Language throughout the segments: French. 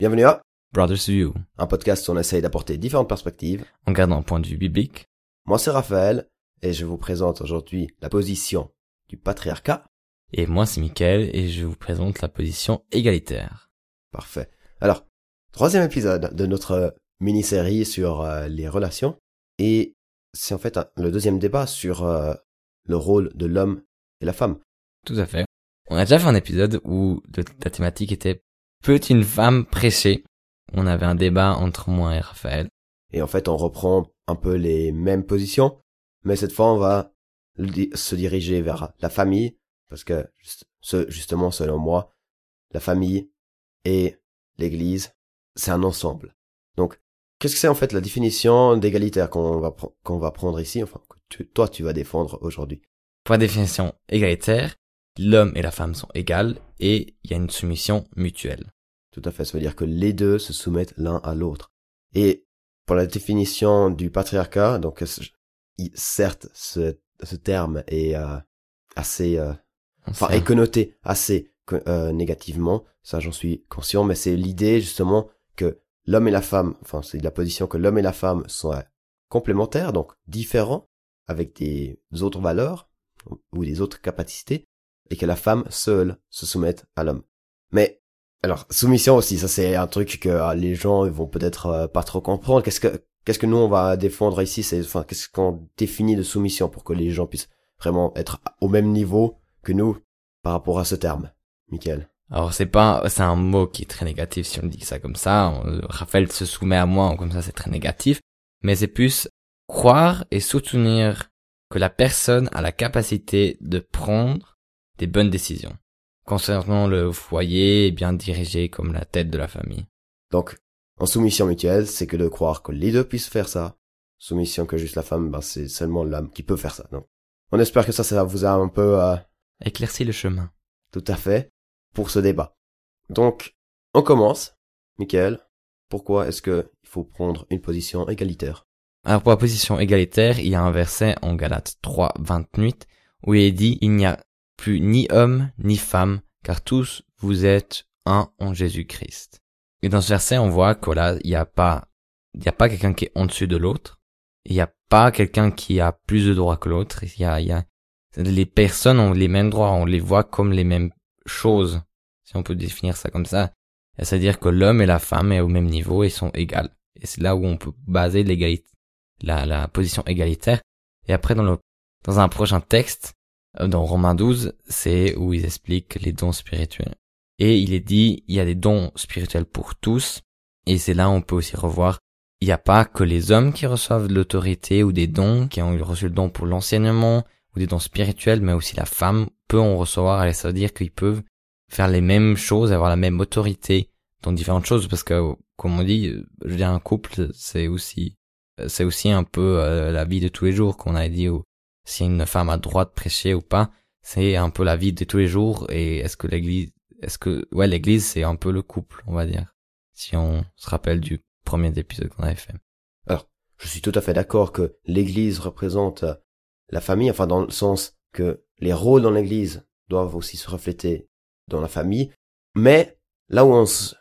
Bienvenue à Brothers View, un podcast où on essaye d'apporter différentes perspectives. en gardant un point de vue biblique. Moi c'est Raphaël et je vous présente aujourd'hui la position du patriarcat. Et moi, c'est Mickaël et je vous présente la position égalitaire. Parfait. Alors, troisième épisode de notre mini-série sur euh, les relations. Et c'est en fait un- le deuxième débat sur euh, le rôle de l'homme et la femme. Tout à fait. On a déjà fait un épisode où le- la thématique était Peut une femme prêcher On avait un débat entre moi et Raphaël. Et en fait, on reprend un peu les mêmes positions, mais cette fois, on va se diriger vers la famille, parce que ce, justement, selon moi, la famille et l'Église, c'est un ensemble. Donc, qu'est-ce que c'est en fait la définition d'égalitaire qu'on va qu'on va prendre ici, enfin que tu- toi tu vas défendre aujourd'hui. Pour la définition égalitaire, l'homme et la femme sont égales et il y a une soumission mutuelle. Tout à fait, ça veut dire que les deux se soumettent l'un à l'autre. Et pour la définition du patriarcat, donc euh, certes, ce, ce terme est euh, assez euh, enfin est connoté assez euh, négativement, ça j'en suis conscient, mais c'est l'idée justement que l'homme et la femme, enfin c'est la position que l'homme et la femme sont complémentaires, donc différents, avec des autres valeurs ou des autres capacités, et que la femme seule se soumette à l'homme. Mais alors soumission aussi, ça c'est un truc que euh, les gens vont peut-être euh, pas trop comprendre. Qu'est-ce que qu'est-ce que nous on va défendre ici, c'est enfin qu'est-ce qu'on définit de soumission pour que les gens puissent vraiment être au même niveau que nous par rapport à ce terme, Michael. Alors c'est pas, c'est un mot qui est très négatif si on dit ça comme ça. Raphaël se soumet à moi, comme ça c'est très négatif. Mais c'est plus croire et soutenir que la personne a la capacité de prendre des bonnes décisions concernant le foyer bien dirigé comme la tête de la famille. Donc, en soumission mutuelle, c'est que de croire que les deux puissent faire ça. Soumission que juste la femme, ben c'est seulement l'homme qui peut faire ça. Donc, on espère que ça, ça vous a un peu euh, Éclaircir le chemin. tout à fait pour ce débat. Donc, on commence. Michael, pourquoi est-ce que il faut prendre une position égalitaire? Alors pour la position égalitaire, il y a un verset en Galates 3, 28 où il est dit il n'y a plus ni homme ni femme car tous vous êtes un en Jésus-Christ. Et dans ce verset, on voit que là, il n'y a pas, il n'y a pas quelqu'un qui est en dessus de l'autre. Il n'y a pas quelqu'un qui a plus de droits que l'autre. Il y a, il y a, les personnes ont les mêmes droits, on les voit comme les mêmes choses, si on peut définir ça comme ça. C'est-à-dire que l'homme et la femme est au même niveau et sont égales. Et c'est là où on peut baser l'égalité, la, la position égalitaire. Et après, dans le, dans un prochain texte, dans Romains 12, c'est où ils expliquent les dons spirituels. Et il est dit, il y a des dons spirituels pour tous. Et c'est là où on peut aussi revoir, il n'y a pas que les hommes qui reçoivent de l'autorité ou des dons, qui ont reçu le don pour l'enseignement ou des dons spirituels, mais aussi la femme peut en recevoir. Et ça veut dire qu'ils peuvent faire les mêmes choses, avoir la même autorité dans différentes choses, parce que, comme on dit, euh, je veux dire, un couple, c'est aussi, euh, c'est aussi un peu euh, la vie de tous les jours qu'on a dit, où si une femme a droit de prêcher ou pas, c'est un peu la vie de tous les jours, et est-ce que l'église, est-ce que, ouais, l'église, c'est un peu le couple, on va dire, si on se rappelle du premier épisode qu'on avait fait. Je suis tout à fait d'accord que l'Église représente euh, la famille, enfin dans le sens que les rôles dans l'Église doivent aussi se refléter dans la famille, mais là où on, se-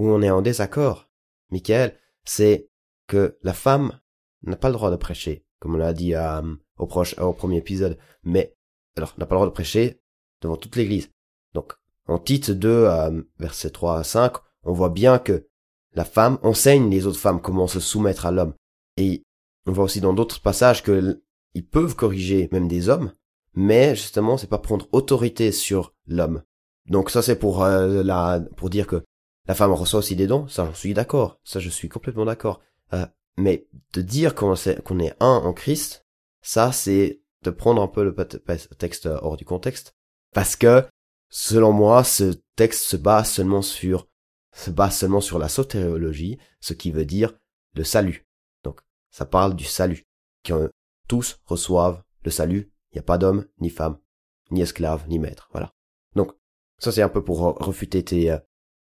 où on est en désaccord, Michael, c'est que la femme n'a pas le droit de prêcher, comme on l'a dit à, euh, au, proche, au premier épisode, mais alors n'a pas le droit de prêcher devant toute l'Église. Donc en Tite 2, euh, versets 3 à 5, on voit bien que la femme enseigne les autres femmes comment se soumettre à l'homme. Et on voit aussi dans d'autres passages que ils peuvent corriger même des hommes, mais justement c'est pas prendre autorité sur l'homme. Donc ça c'est pour euh, la pour dire que la femme reçoit aussi des dons, ça j'en suis d'accord, ça je suis complètement d'accord. Euh, mais de dire qu'on est, qu'on est un en Christ, ça c'est de prendre un peu le texte hors du contexte, parce que selon moi ce texte se base seulement sur se base seulement sur la sotériologie, ce qui veut dire le salut. Donc, ça parle du salut. Que tous reçoivent le salut. Il n'y a pas d'homme, ni femme, ni esclave, ni maître. Voilà. Donc, ça c'est un peu pour re- refuter tes euh,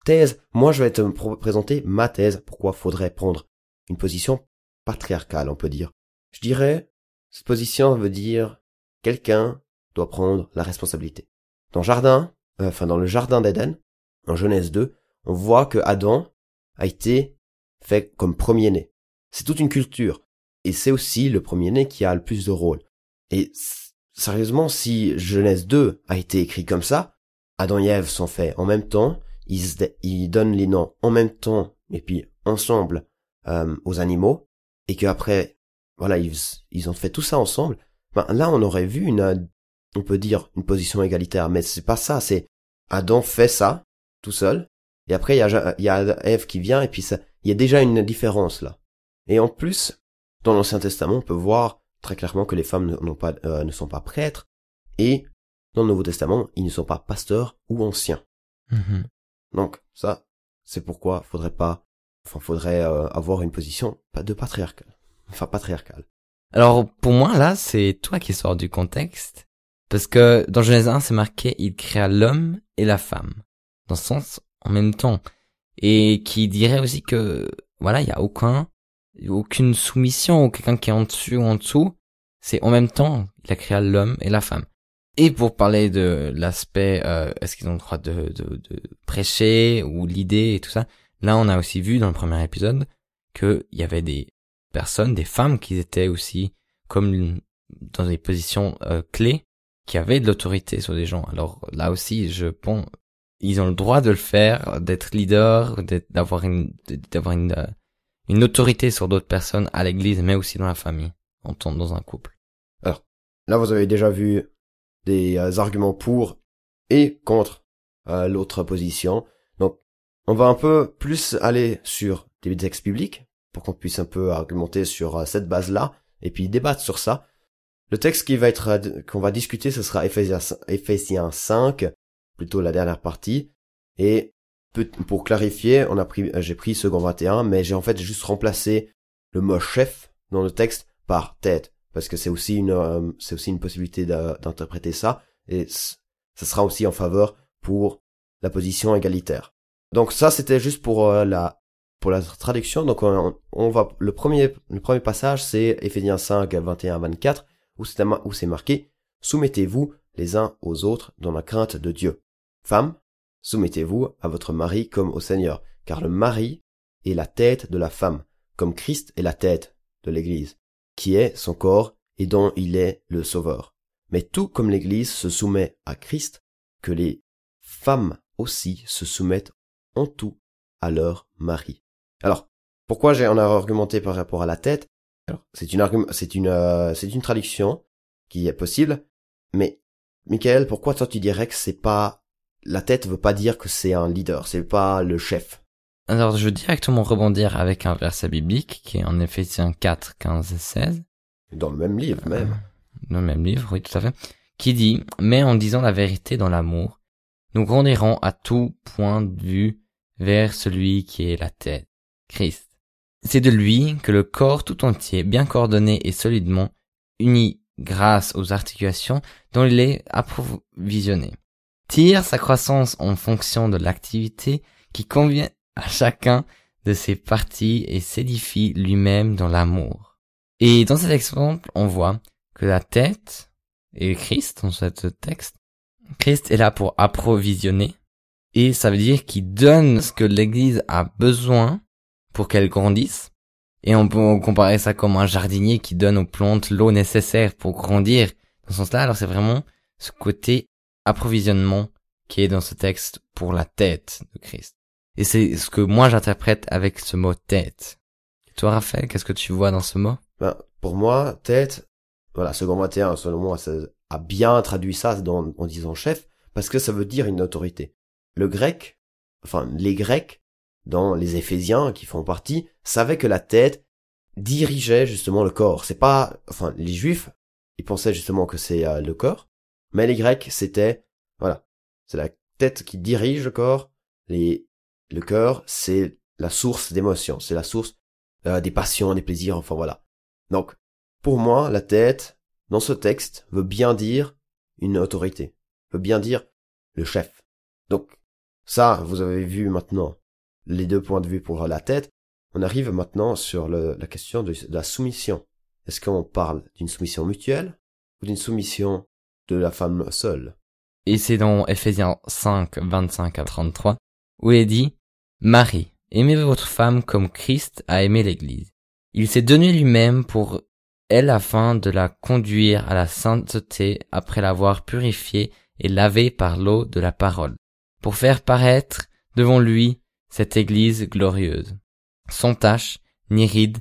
thèses. Moi, je vais te présenter ma thèse. Pourquoi faudrait prendre une position patriarcale, on peut dire. Je dirais, cette position veut dire quelqu'un doit prendre la responsabilité. Dans jardin, euh, enfin dans le jardin d'Éden, en Genèse 2, on voit que Adam a été fait comme premier-né. C'est toute une culture. Et c'est aussi le premier-né qui a le plus de rôle. Et sérieusement, si Genèse 2 a été écrit comme ça, Adam et Ève sont faits en même temps, ils, ils donnent les noms en même temps, et puis ensemble euh, aux animaux, et qu'après, voilà, ils, ils ont fait tout ça ensemble, ben, là on aurait vu une, on peut dire une position égalitaire, mais c'est pas ça, c'est Adam fait ça, tout seul, et après il y a, il y a Ève qui vient, et puis ça, il y a déjà une différence là. Et en plus, dans l'Ancien Testament, on peut voir très clairement que les femmes n'ont pas, euh, ne sont pas prêtres, et dans le Nouveau Testament, ils ne sont pas pasteurs ou anciens. Mhm. Donc ça, c'est pourquoi faudrait pas, enfin faudrait euh, avoir une position de patriarcale, enfin patriarcale. Alors pour moi là, c'est toi qui sors du contexte, parce que dans Genèse 1, c'est marqué il créa l'homme et la femme, dans ce sens en même temps, et qui dirait aussi que voilà, il y a aucun, aucune soumission ou quelqu'un qui est en dessus ou en dessous, c'est en même temps il a créé l'homme et la femme. Et pour parler de l'aspect, euh, est-ce qu'ils ont le droit de, de, de prêcher ou l'idée et tout ça, là on a aussi vu dans le premier épisode qu'il y avait des personnes, des femmes qui étaient aussi comme dans des positions euh, clés, qui avaient de l'autorité sur des gens. Alors là aussi, je pense, ils ont le droit de le faire, d'être leader, d'avoir une, d'avoir une, euh, une autorité sur d'autres personnes à l'église, mais aussi dans la famille, en tant dans un couple. Alors là, vous avez déjà vu des euh, arguments pour et contre euh, l'autre position. Donc, on va un peu plus aller sur des textes bibliques pour qu'on puisse un peu argumenter sur euh, cette base-là et puis débattre sur ça. Le texte qui va être qu'on va discuter, ce sera Ephésiens, Ephésiens 5, plutôt la dernière partie. Et pour clarifier, on a pris, j'ai pris second 21, mais j'ai en fait juste remplacé le mot chef dans le texte par tête parce que c'est aussi une euh, possibilité d'interpréter ça et ça sera aussi en faveur pour la position égalitaire. Donc ça c'était juste pour euh, la pour la traduction. Donc on, va le premier passage c'est Éphésiens 5 21 24 où c'est où c'est marqué soumettez-vous les uns aux autres dans la crainte de Dieu. Femmes, soumettez-vous à votre mari comme au Seigneur, car le mari est la tête de la femme, comme Christ est la tête de l'Église qui est son corps et dont il est le sauveur. Mais tout comme l'Église se soumet à Christ, que les femmes aussi se soumettent en tout à leur mari. Alors, pourquoi j'ai en argumenté par rapport à la tête? Alors, c'est une c'est une euh, c'est une traduction qui est possible, mais Michael, pourquoi toi tu dirais que c'est pas la tête veut pas dire que c'est un leader, c'est pas le chef? Alors, je veux directement rebondir avec un verset biblique qui est en Éphésiens 4, 15 et 16. Dans le même livre, même. Dans le même livre, oui, tout à fait. Qui dit, mais en disant la vérité dans l'amour, nous grandirons à tout point de vue vers celui qui est la tête, Christ. C'est de lui que le corps tout entier, bien coordonné et solidement uni grâce aux articulations dont il est approvisionné, tire sa croissance en fonction de l'activité qui convient à chacun de ses parties et s'édifie lui-même dans l'amour. Et dans cet exemple, on voit que la tête et Christ dans ce texte, Christ est là pour approvisionner et ça veut dire qu'il donne ce que l'église a besoin pour qu'elle grandisse. Et on peut comparer ça comme un jardinier qui donne aux plantes l'eau nécessaire pour grandir. Dans ce sens-là, alors c'est vraiment ce côté approvisionnement qui est dans ce texte pour la tête de Christ. Et c'est ce que moi j'interprète avec ce mot tête. toi, Raphaël, qu'est-ce que tu vois dans ce mot? Ben, Pour moi, tête, voilà, second 21, selon moi, ça a bien traduit ça en disant chef, parce que ça veut dire une autorité. Le grec, enfin les Grecs, dans les Éphésiens qui font partie, savaient que la tête dirigeait justement le corps. C'est pas, enfin les Juifs, ils pensaient justement que c'est euh, le corps, mais les Grecs, c'était, voilà, c'est la tête qui dirige le corps. Les le cœur, c'est la source d'émotions, c'est la source euh, des passions, des plaisirs, enfin voilà. Donc, pour moi, la tête, dans ce texte, veut bien dire une autorité, veut bien dire le chef. Donc, ça, vous avez vu maintenant les deux points de vue pour la tête. On arrive maintenant sur la question de, la soumission. Est-ce qu'on parle d'une soumission mutuelle ou d'une soumission de la femme seule? Et c'est dans Ephésiens 5, 25 à 33, où il dit Marie, Aimez votre femme comme Christ a aimé l'Église. Il s'est donné lui-même pour elle afin de la conduire à la sainteté après l'avoir purifiée et lavée par l'eau de la parole, pour faire paraître devant lui cette Église glorieuse, sans tache, ni ride,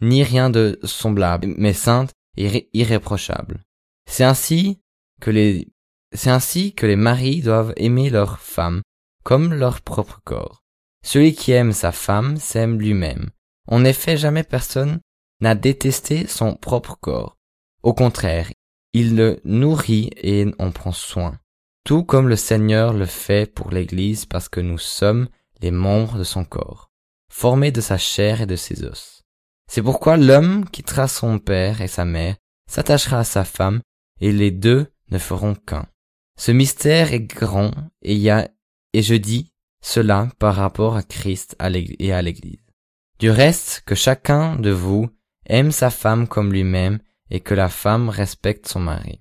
ni rien de semblable, mais sainte et irréprochable. C'est ainsi que les c'est ainsi que les maris doivent aimer leur femme comme leur propre corps. Celui qui aime sa femme s'aime lui-même. En effet, jamais personne n'a détesté son propre corps. Au contraire, il le nourrit et en prend soin. Tout comme le Seigneur le fait pour l'Église parce que nous sommes les membres de son corps, formés de sa chair et de ses os. C'est pourquoi l'homme quittera son père et sa mère, s'attachera à sa femme, et les deux ne feront qu'un. Ce mystère est grand et, y a, et je dis cela par rapport à Christ et à l'Église. Du reste, que chacun de vous aime sa femme comme lui-même et que la femme respecte son mari.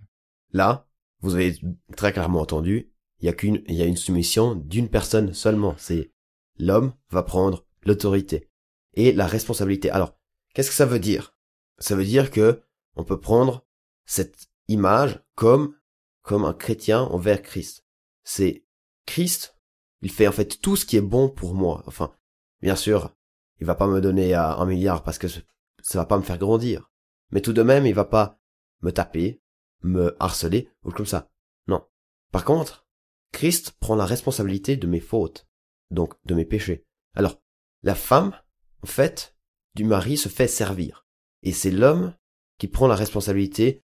Là, vous avez très clairement entendu, il y a qu'une, il y a une soumission d'une personne seulement. C'est l'homme va prendre l'autorité et la responsabilité. Alors, qu'est-ce que ça veut dire? Ça veut dire que on peut prendre cette image comme comme un chrétien envers Christ. C'est Christ, il fait en fait tout ce qui est bon pour moi. Enfin, bien sûr, il va pas me donner un milliard parce que ça va pas me faire grandir. Mais tout de même, il va pas me taper, me harceler ou comme ça. Non. Par contre, Christ prend la responsabilité de mes fautes, donc de mes péchés. Alors, la femme, en fait, du mari se fait servir. Et c'est l'homme qui prend la responsabilité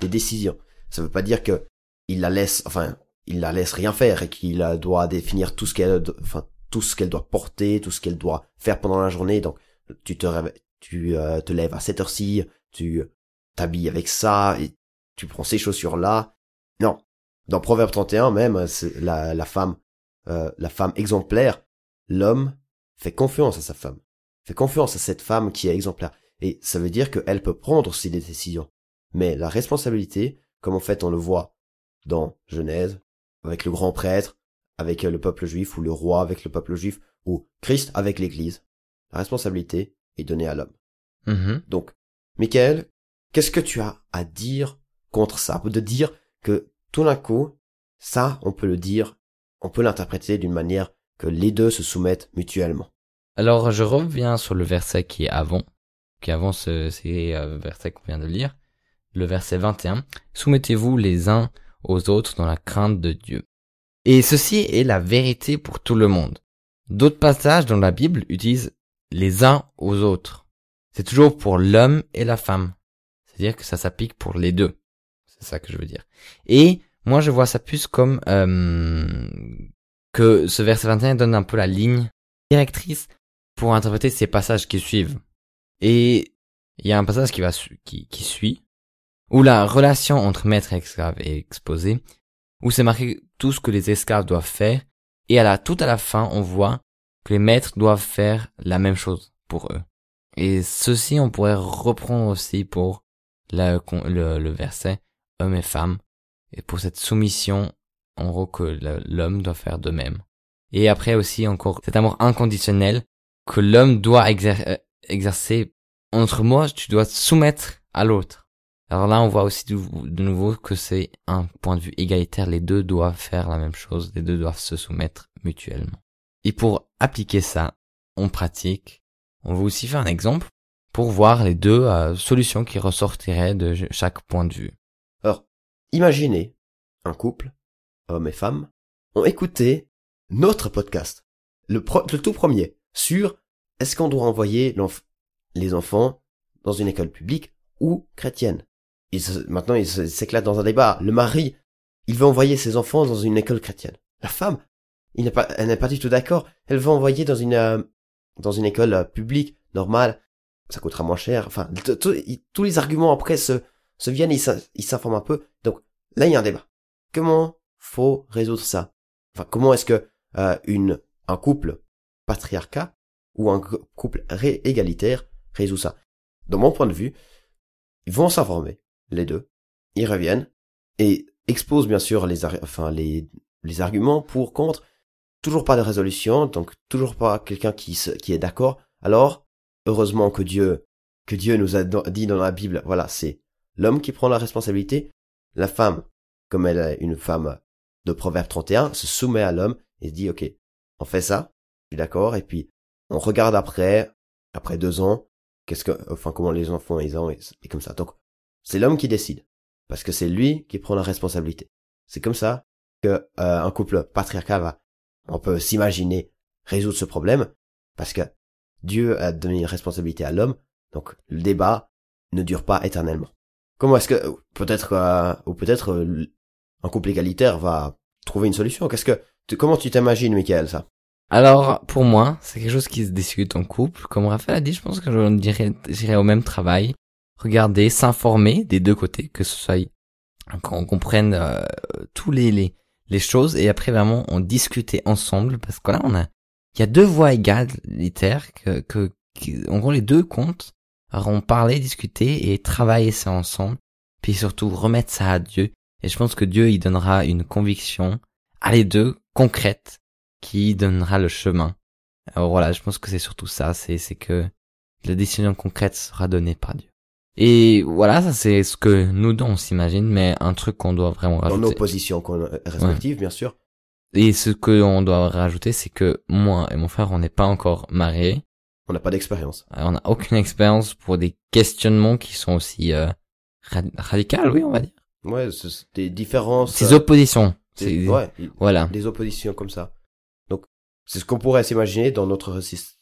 des décisions. Ça veut pas dire que il la laisse, enfin, il la laisse rien faire et qu'il doit définir tout ce qu'elle, enfin, tout ce qu'elle doit porter, tout ce qu'elle doit faire pendant la journée. Donc, tu te tu euh, te lèves à cette heure-ci, tu t'habilles avec ça et tu prends ces chaussures-là. Non. Dans Proverbe 31 même, la, la femme, euh, la femme exemplaire, l'homme fait confiance à sa femme, fait confiance à cette femme qui est exemplaire. Et ça veut dire qu'elle peut prendre aussi des décisions. Mais la responsabilité, comme en fait on le voit dans Genèse, avec le grand prêtre, avec le peuple juif, ou le roi avec le peuple juif, ou Christ avec l'Église. La responsabilité est donnée à l'homme. Mm-hmm. Donc, Michael, qu'est-ce que tu as à dire contre ça? De dire que tout d'un coup, ça, on peut le dire, on peut l'interpréter d'une manière que les deux se soumettent mutuellement. Alors, je reviens sur le verset qui est avant, qui est avant ce, ces euh, versets qu'on vient de lire, le verset 21. Soumettez-vous les uns aux autres dans la crainte de Dieu. Et ceci est la vérité pour tout le monde. D'autres passages dans la Bible utilisent les uns aux autres. C'est toujours pour l'homme et la femme. C'est-à-dire que ça s'applique pour les deux. C'est ça que je veux dire. Et moi je vois ça plus comme euh, que ce verset 21 donne un peu la ligne directrice pour interpréter ces passages qui suivent. Et il y a un passage qui va qui, qui suit où la relation entre maître et esclave est exposée, où c'est marqué tout ce que les esclaves doivent faire, et à la, tout à la fin, on voit que les maîtres doivent faire la même chose pour eux. Et ceci, on pourrait reprendre aussi pour le, le, verset homme et femme, et pour cette soumission, en gros, que l'homme doit faire de même. Et après aussi, encore, cet amour inconditionnel que l'homme doit euh, exercer entre moi, tu dois te soumettre à l'autre. Alors là, on voit aussi de nouveau que c'est un point de vue égalitaire. Les deux doivent faire la même chose. Les deux doivent se soumettre mutuellement. Et pour appliquer ça en pratique, on va aussi faire un exemple pour voir les deux euh, solutions qui ressortiraient de chaque point de vue. Imaginez un couple, homme et femme, ont écouté notre podcast, le, tout premier, sur est-ce qu'on doit envoyer les enfants dans une école publique ou chrétienne maintenant il s'éclate dans un débat. Le mari, il veut envoyer ses enfants dans une école chrétienne. La femme, il pas, elle n'est pas du tout d'accord. Elle veut envoyer dans une euh, dans une école euh, publique normale. Ça coûtera moins cher. Enfin, tous les arguments après se se viennent, ils s'informent un peu. Donc là, il y a un débat. Comment faut résoudre ça? Enfin, comment est-ce que euh, une un couple patriarcat ou un couple égalitaire résout ça? De mon point de vue, ils vont s'informer les deux. Ils reviennent et exposent bien sûr les, enfin, les, les arguments pour contre. toujours pas de résolution, donc toujours pas quelqu'un qui, qui est d'accord, alors heureusement que Dieu que Dieu nous a dit dans la Bible, voilà, c'est l'homme qui prend la responsabilité, la femme, comme elle est une femme de Proverbe 31, se soumet à l'homme et se dit, ok, on fait ça, je suis d'accord, et puis on regarde après, après deux ans, qu'est-ce que, enfin, comment les enfants ils ont, et, comme ça. Donc, c'est l'homme qui décide, parce que c'est lui qui prend la responsabilité. C'est comme ça que euh, un couple patriarcal va, on peut s'imaginer résoudre ce problème, parce que Dieu a donné une responsabilité à l'homme, donc le débat ne dure pas éternellement. Comment est-ce que peut-être euh, ou peut-être euh, un couple égalitaire va trouver une solution? Qu'est-ce que comment tu t'imagines, Michael, ça? Alors, pour moi, c'est quelque chose qui se discute en couple. Comme Raphaël a dit, je pense que je dirais, j'irais au même travail. Regarder, s'informer des deux côtés, que ce soit qu'on comprenne euh, tous les, les les choses et après vraiment on discuter ensemble parce que là on a il y a deux voix égalitaires que que gros les deux comptent. Alors on parlait, discuter et travailler ça ensemble, puis surtout remettre ça à Dieu. Et je pense que Dieu il donnera une conviction à les deux concrète qui donnera le chemin. Alors voilà, je pense que c'est surtout ça, c'est c'est que la décision concrète sera donnée par Dieu. Et voilà, ça c'est ce que nous deux on s'imagine, mais un truc qu'on doit vraiment Dans nos rajouter. positions qu'on- respectives, bien sûr. Et ce que on doit rajouter, c'est que moi et mon frère, on n'est pas encore mariés. On n'a pas d'expérience. Euh, On n'a aucune expérience pour des questionnements qui sont aussi euh, rad- radicaux, oui, on va dire. Ouais, des différences. Ces euh, oppositions. des- C'est- ouais, Voilà. des oppositions comme ça. Donc, c'est ce qu'on pourrait s'imaginer dans notre sys-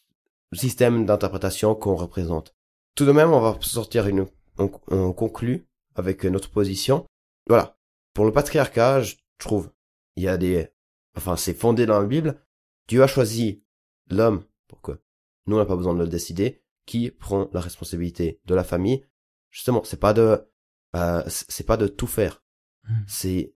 système d'interprétation qu'on représente. Tout de même, on va sortir une, on, on conclut avec notre position. Voilà. Pour le patriarcat, je trouve, il y a des, enfin, c'est fondé dans la Bible. Dieu a choisi l'homme pour que nous, on n'a pas besoin de le décider, qui prend la responsabilité de la famille? Justement, c'est pas de, euh, c'est pas de tout faire. Hmm. C'est,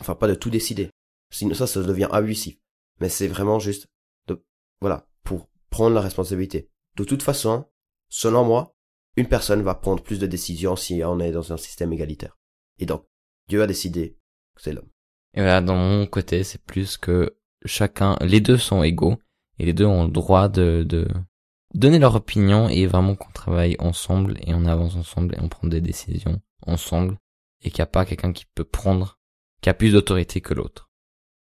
enfin, pas de tout décider. Sinon, ça, ça devient abusif. Mais c'est vraiment juste de, voilà, pour prendre la responsabilité. De toute façon, selon moi, une personne va prendre plus de décisions si on est dans un système égalitaire. Et donc, Dieu a décidé que c'est l'homme. Et voilà, dans mon côté, c'est plus que chacun, les deux sont égaux et les deux ont le droit de, de donner leur opinion et vraiment qu'on travaille ensemble et on avance ensemble et on prend des décisions ensemble et qu'il n'y a pas quelqu'un qui peut prendre, qui a plus d'autorité que l'autre.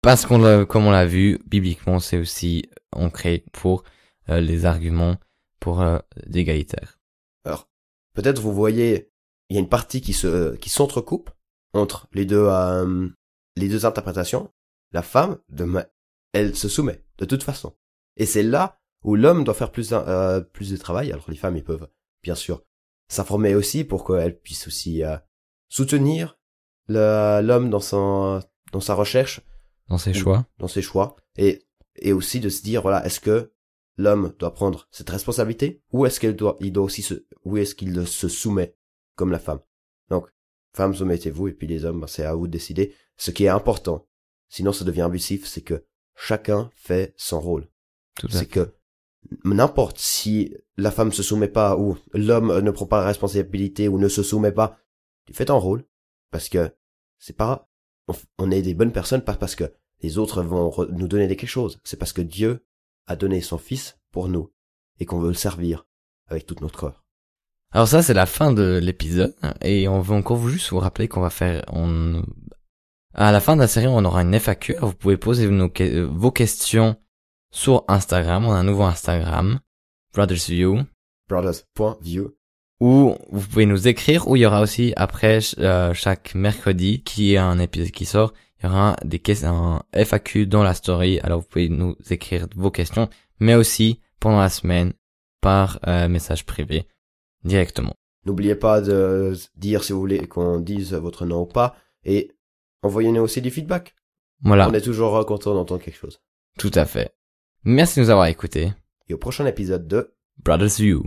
Parce qu'on comme on l'a vu, bibliquement, c'est aussi ancré pour euh, les arguments pour euh, l'égalitaire. Alors, peut-être vous voyez, il y a une partie qui se, qui s'entrecoupe entre les deux, euh, les deux interprétations. La femme, de, elle se soumet, de toute façon. Et c'est là où l'homme doit faire plus, euh, plus de travail. Alors les femmes, ils peuvent, bien sûr, s'informer aussi pour qu'elles puissent aussi euh, soutenir l'homme dans son, dans sa recherche, Dans ses choix. dans ses choix, et, et aussi de se dire, voilà, est-ce que l'homme doit prendre cette responsabilité, ou est-ce qu'elle doit, il doit aussi se, ou est-ce qu'il se soumet comme la femme? Donc, femmes, soumettez-vous, et puis les hommes, ben, c'est à vous de décider. Ce qui est important, sinon ça devient abusif, c'est que chacun fait son rôle. C'est que n'importe si la femme se soumet pas ou l'homme ne prend pas la responsabilité ou ne se soumet pas, tu fais ton rôle parce que c'est pas on, est des bonnes personnes pas parce que les autres vont nous donner quelque chose, c'est parce que Dieu a donné son fils pour nous et qu'on veut le servir avec toute notre cœur. Alors ça, c'est la fin de l'épisode. Et on veut encore vous juste vous rappeler qu'on va faire... On... À la fin de la série, on aura une FAQ. Vous pouvez poser vos questions sur Instagram. On a un nouveau Instagram, Brothers View. Brothers.view. Ou vous pouvez nous écrire. Ou il y aura aussi, après euh, chaque mercredi, qui est un épisode qui sort, il y aura des questions, un FAQ dans la story. Alors vous pouvez nous écrire vos questions. Mais aussi, pendant la semaine, par euh, message privé, directement. N'oubliez pas de dire si vous voulez qu'on dise votre nom ou pas et envoyez-nous aussi du feedback. Voilà. On est toujours content d'entendre quelque chose. Tout à fait. Merci de nous avoir écoutés. Et au prochain épisode de Brothers View.